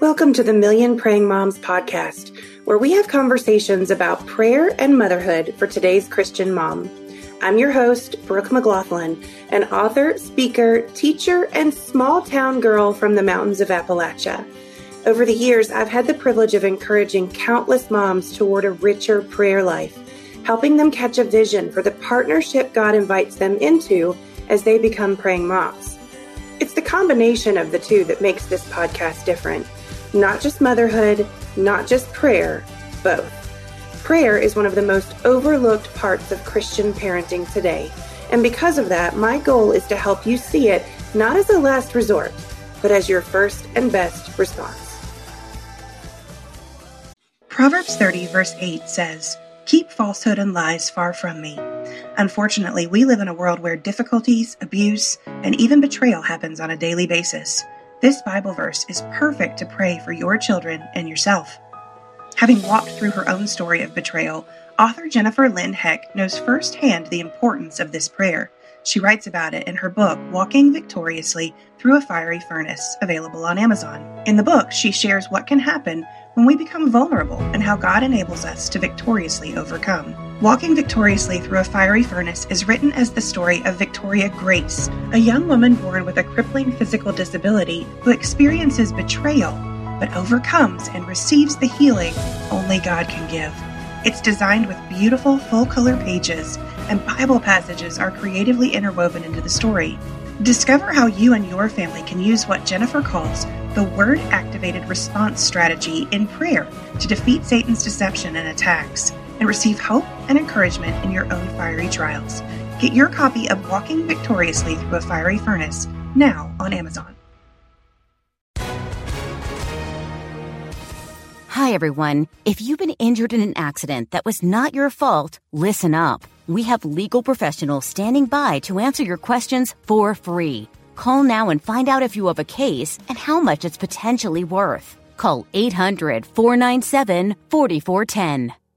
Welcome to the Million Praying Moms podcast, where we have conversations about prayer and motherhood for today's Christian mom. I'm your host, Brooke McGlothlin, an author, speaker, teacher, and small town girl from the mountains of Appalachia. Over the years, I've had the privilege of encouraging countless moms toward a richer prayer life, helping them catch a vision for the partnership God invites them into as they become praying moms. It's the combination of the two that makes this podcast different. Not just motherhood, not just prayer, both. Prayer is one of the most overlooked parts of Christian parenting today. And because of that, my goal is to help you see it not as a last resort, but as your first and best response. Proverbs 30, verse 8 says, Keep falsehood and lies far from me. Unfortunately, we live in a world where difficulties, abuse, and even betrayal happens on a daily basis. This Bible verse is perfect to pray for your children and yourself. Having walked through her own story of betrayal, author Jennifer Lynn Heck knows firsthand the importance of this prayer. She writes about it in her book, Walking Victoriously Through a Fiery Furnace, available on Amazon. In the book, she shares what can happen when we become vulnerable and how God enables us to victoriously overcome. Walking Victoriously Through a Fiery Furnace is written as the story of Victoria Grace, a young woman born with a crippling physical disability who experiences betrayal but overcomes and receives the healing only God can give. It's designed with beautiful full color pages, and Bible passages are creatively interwoven into the story. Discover how you and your family can use what Jennifer calls the word activated response strategy in prayer to defeat Satan's deception and attacks and receive hope and encouragement in your own fiery trials. Get your copy of Walking Victoriously Through a Fiery Furnace now on Amazon. Hi, everyone. If you've been injured in an accident that was not your fault, listen up. We have legal professionals standing by to answer your questions for free. Call now and find out if you have a case and how much it's potentially worth. Call 800 497 4410.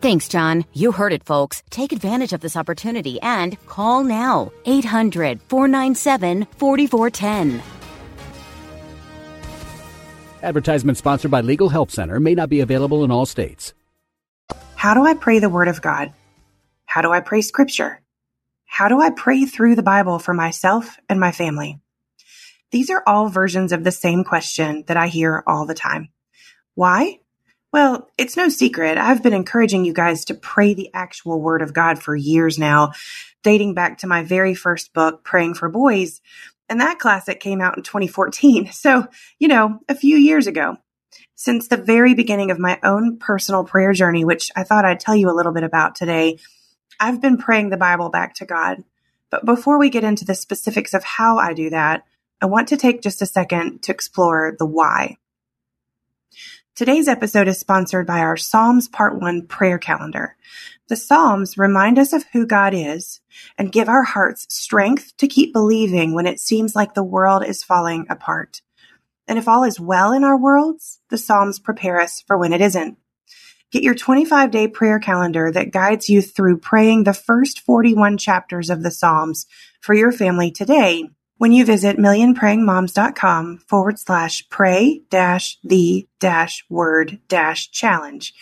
Thanks, John. You heard it, folks. Take advantage of this opportunity and call now 800 497 4410. Advertisement sponsored by Legal Help Center may not be available in all states. How do I pray the Word of God? How do I pray Scripture? How do I pray through the Bible for myself and my family? These are all versions of the same question that I hear all the time. Why? Well, it's no secret. I've been encouraging you guys to pray the actual word of God for years now, dating back to my very first book, Praying for Boys. And that classic came out in 2014. So, you know, a few years ago. Since the very beginning of my own personal prayer journey, which I thought I'd tell you a little bit about today, I've been praying the Bible back to God. But before we get into the specifics of how I do that, I want to take just a second to explore the why. Today's episode is sponsored by our Psalms Part 1 prayer calendar. The Psalms remind us of who God is and give our hearts strength to keep believing when it seems like the world is falling apart. And if all is well in our worlds, the Psalms prepare us for when it isn't. Get your 25 day prayer calendar that guides you through praying the first 41 chapters of the Psalms for your family today when you visit millionprayingmoms.com forward slash pray dash the dash word dash challenge,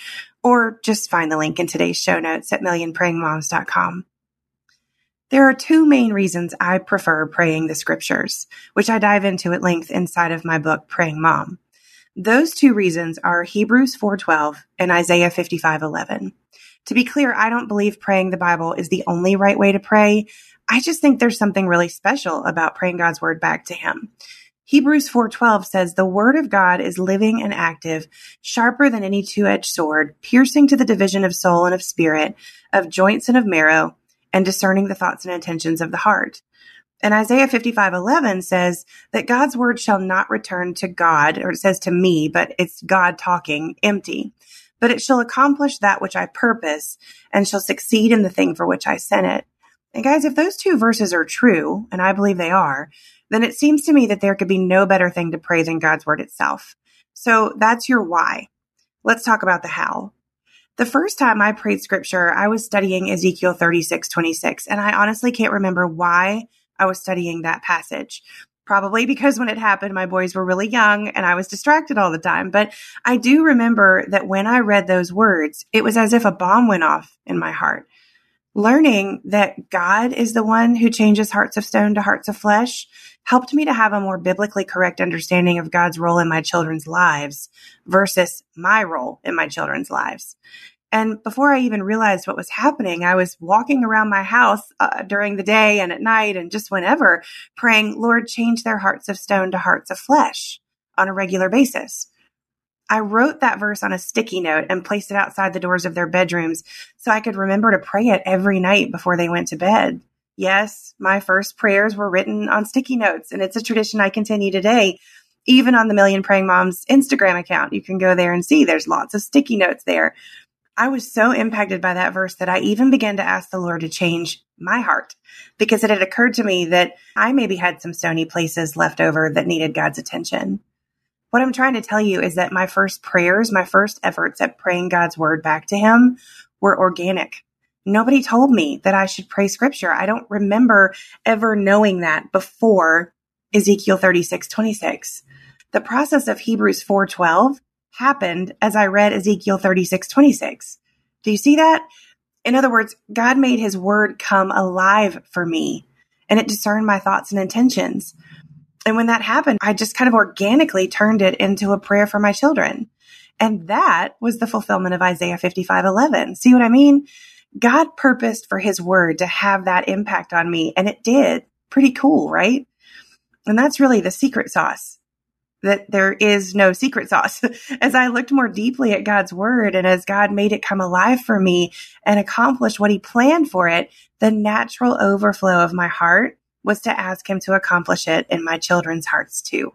or just find the link in today's show notes at millionprayingmoms.com. There are two main reasons I prefer praying the scriptures, which I dive into at length inside of my book, Praying Mom. Those two reasons are Hebrews 4:12 and Isaiah 55:11. To be clear, I don't believe praying the Bible is the only right way to pray. I just think there's something really special about praying God's word back to him. Hebrews 4:12 says the word of God is living and active, sharper than any two-edged sword, piercing to the division of soul and of spirit, of joints and of marrow, and discerning the thoughts and intentions of the heart. And Isaiah 55:11 says that God's word shall not return to God, or it says to me, but it's God talking, empty, but it shall accomplish that which I purpose and shall succeed in the thing for which I sent it. And guys, if those two verses are true, and I believe they are, then it seems to me that there could be no better thing to pray than God's word itself. So that's your why. Let's talk about the how. The first time I prayed scripture, I was studying Ezekiel 36, 26, and I honestly can't remember why I was studying that passage. Probably because when it happened, my boys were really young and I was distracted all the time. But I do remember that when I read those words, it was as if a bomb went off in my heart. Learning that God is the one who changes hearts of stone to hearts of flesh helped me to have a more biblically correct understanding of God's role in my children's lives versus my role in my children's lives. And before I even realized what was happening, I was walking around my house uh, during the day and at night and just whenever praying, Lord, change their hearts of stone to hearts of flesh on a regular basis. I wrote that verse on a sticky note and placed it outside the doors of their bedrooms so I could remember to pray it every night before they went to bed. Yes, my first prayers were written on sticky notes, and it's a tradition I continue today. Even on the Million Praying Moms Instagram account, you can go there and see there's lots of sticky notes there. I was so impacted by that verse that I even began to ask the Lord to change my heart because it had occurred to me that I maybe had some stony places left over that needed God's attention. What I'm trying to tell you is that my first prayers, my first efforts at praying God's word back to him were organic. Nobody told me that I should pray scripture. I don't remember ever knowing that before Ezekiel 36, 26. The process of Hebrews 4:12 happened as I read Ezekiel 36, 26. Do you see that? In other words, God made his word come alive for me and it discerned my thoughts and intentions. And when that happened, I just kind of organically turned it into a prayer for my children. And that was the fulfillment of Isaiah 55 11. See what I mean? God purposed for his word to have that impact on me, and it did. Pretty cool, right? And that's really the secret sauce that there is no secret sauce. as I looked more deeply at God's word and as God made it come alive for me and accomplish what he planned for it, the natural overflow of my heart was to ask him to accomplish it in my children's hearts too.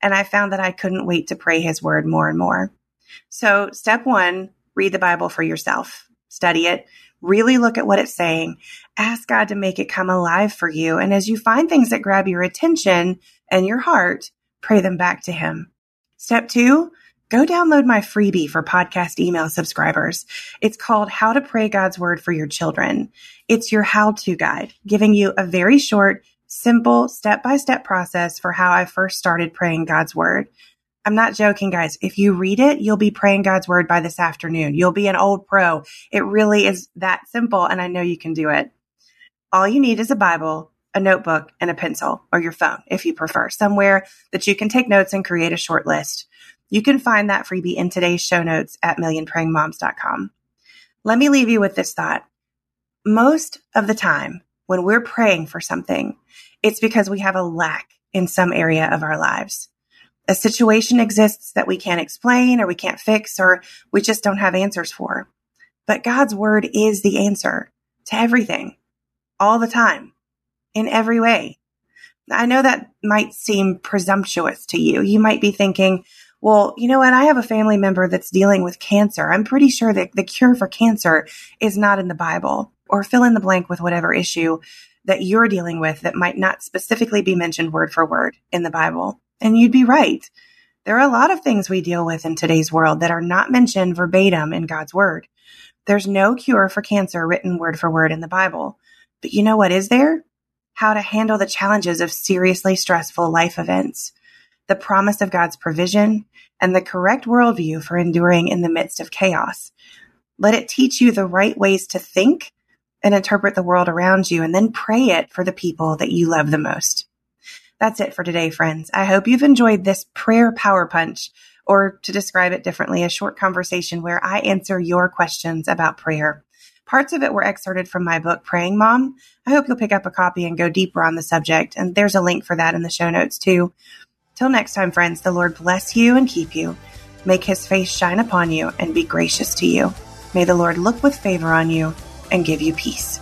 And I found that I couldn't wait to pray his word more and more. So step one, read the Bible for yourself, study it, really look at what it's saying, ask God to make it come alive for you. And as you find things that grab your attention and your heart, pray them back to him. Step two, go download my freebie for podcast email subscribers. It's called How to Pray God's Word for Your Children. It's your how to guide, giving you a very short, simple step by step process for how I first started praying God's word. I'm not joking, guys. If you read it, you'll be praying God's word by this afternoon. You'll be an old pro. It really is that simple, and I know you can do it. All you need is a Bible, a notebook, and a pencil, or your phone, if you prefer, somewhere that you can take notes and create a short list. You can find that freebie in today's show notes at millionprayingmoms.com. Let me leave you with this thought. Most of the time, when we're praying for something, it's because we have a lack in some area of our lives. A situation exists that we can't explain or we can't fix or we just don't have answers for. But God's word is the answer to everything all the time in every way. I know that might seem presumptuous to you. You might be thinking, well, you know what? I have a family member that's dealing with cancer. I'm pretty sure that the cure for cancer is not in the Bible or fill in the blank with whatever issue that you're dealing with that might not specifically be mentioned word for word in the Bible. And you'd be right. There are a lot of things we deal with in today's world that are not mentioned verbatim in God's word. There's no cure for cancer written word for word in the Bible. But you know what is there? How to handle the challenges of seriously stressful life events, the promise of God's provision, and the correct worldview for enduring in the midst of chaos. Let it teach you the right ways to think and interpret the world around you and then pray it for the people that you love the most. That's it for today, friends. I hope you've enjoyed this prayer power punch, or to describe it differently, a short conversation where I answer your questions about prayer. Parts of it were excerpted from my book, Praying Mom. I hope you'll pick up a copy and go deeper on the subject, and there's a link for that in the show notes too. Till next time, friends, the Lord bless you and keep you. Make his face shine upon you and be gracious to you. May the Lord look with favor on you and give you peace.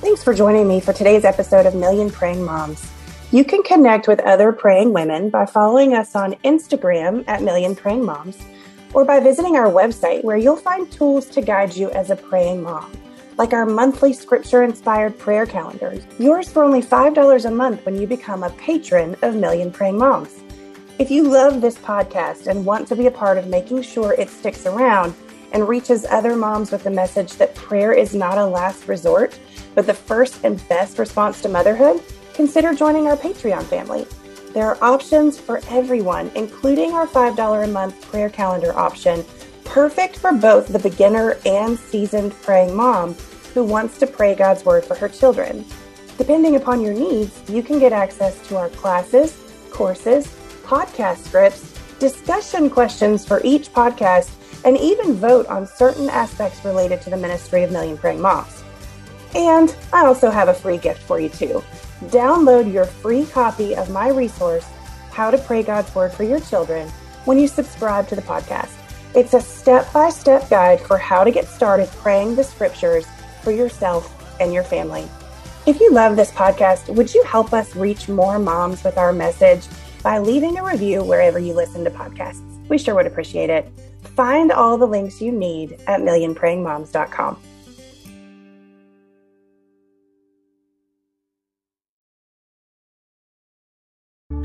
Thanks for joining me for today's episode of Million Praying Moms. You can connect with other praying women by following us on Instagram at Million Praying Moms or by visiting our website where you'll find tools to guide you as a praying mom, like our monthly scripture inspired prayer calendars, yours for only $5 a month when you become a patron of Million Praying Moms. If you love this podcast and want to be a part of making sure it sticks around and reaches other moms with the message that prayer is not a last resort, but the first and best response to motherhood, consider joining our Patreon family. There are options for everyone, including our $5 a month prayer calendar option, perfect for both the beginner and seasoned praying mom who wants to pray God's word for her children. Depending upon your needs, you can get access to our classes, courses, podcast scripts, discussion questions for each podcast, and even vote on certain aspects related to the ministry of Million Praying Moms. And I also have a free gift for you too. Download your free copy of my resource, How to Pray God's Word for Your Children, when you subscribe to the podcast. It's a step by step guide for how to get started praying the scriptures for yourself and your family. If you love this podcast, would you help us reach more moms with our message by leaving a review wherever you listen to podcasts? We sure would appreciate it. Find all the links you need at millionprayingmoms.com.